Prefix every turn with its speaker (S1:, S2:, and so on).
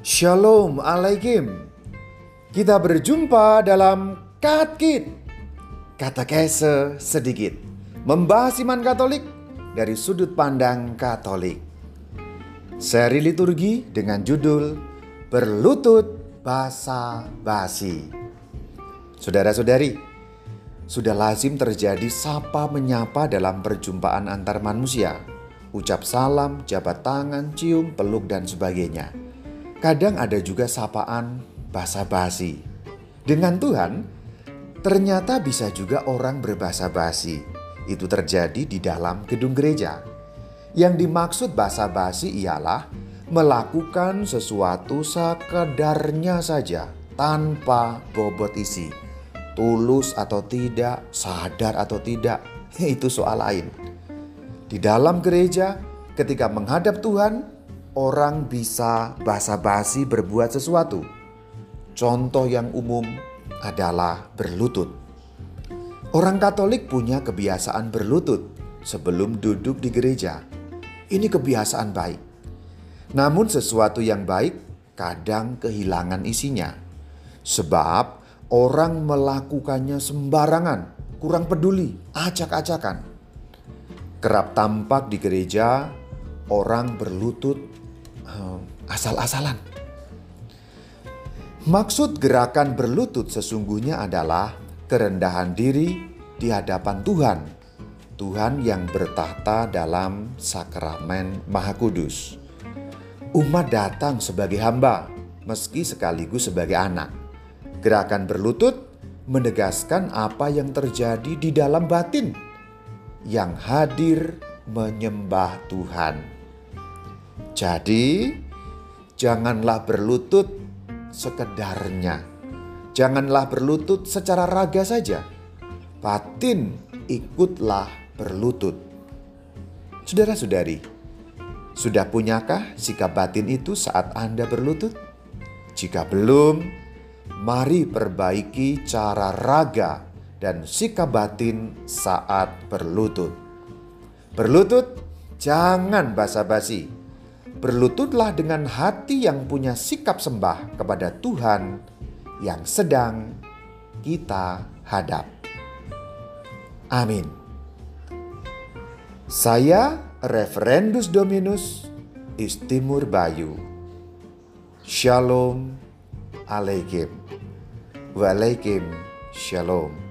S1: Shalom Alaikum. Kita berjumpa dalam Katkit. Kata kese sedikit. Membahas iman Katolik dari sudut pandang Katolik. Seri liturgi dengan judul Berlutut Basa Basi. Saudara-saudari, sudah lazim terjadi sapa menyapa dalam perjumpaan antar manusia. Ucap salam, jabat tangan, cium, peluk, dan sebagainya. Kadang ada juga sapaan basa-basi. Dengan Tuhan, ternyata bisa juga orang berbahasa basi. Itu terjadi di dalam gedung gereja. Yang dimaksud basa-basi ialah melakukan sesuatu sekedarnya saja tanpa bobot isi. Tulus atau tidak, sadar atau tidak, itu soal lain. Di dalam gereja, ketika menghadap Tuhan, orang bisa basa-basi berbuat sesuatu. Contoh yang umum adalah berlutut. Orang Katolik punya kebiasaan berlutut sebelum duduk di gereja. Ini kebiasaan baik. Namun sesuatu yang baik kadang kehilangan isinya. Sebab orang melakukannya sembarangan, kurang peduli, acak-acakan. Kerap tampak di gereja orang berlutut asal-asalan. Maksud gerakan berlutut sesungguhnya adalah kerendahan diri di hadapan Tuhan. Tuhan yang bertahta dalam sakramen Maha Kudus. Umat datang sebagai hamba, meski sekaligus sebagai anak. Gerakan berlutut menegaskan apa yang terjadi di dalam batin yang hadir menyembah Tuhan. Jadi, janganlah berlutut sekedarnya. Janganlah berlutut secara raga saja. Batin ikutlah berlutut. Saudara-saudari, sudah punyakah sikap batin itu saat Anda berlutut? Jika belum, mari perbaiki cara raga dan sikap batin saat berlutut. Berlutut, jangan basa-basi berlututlah dengan hati yang punya sikap sembah kepada Tuhan yang sedang kita hadap. Amin. Saya Referendus Dominus Istimur Bayu. Shalom Aleikum. Walaikum Shalom.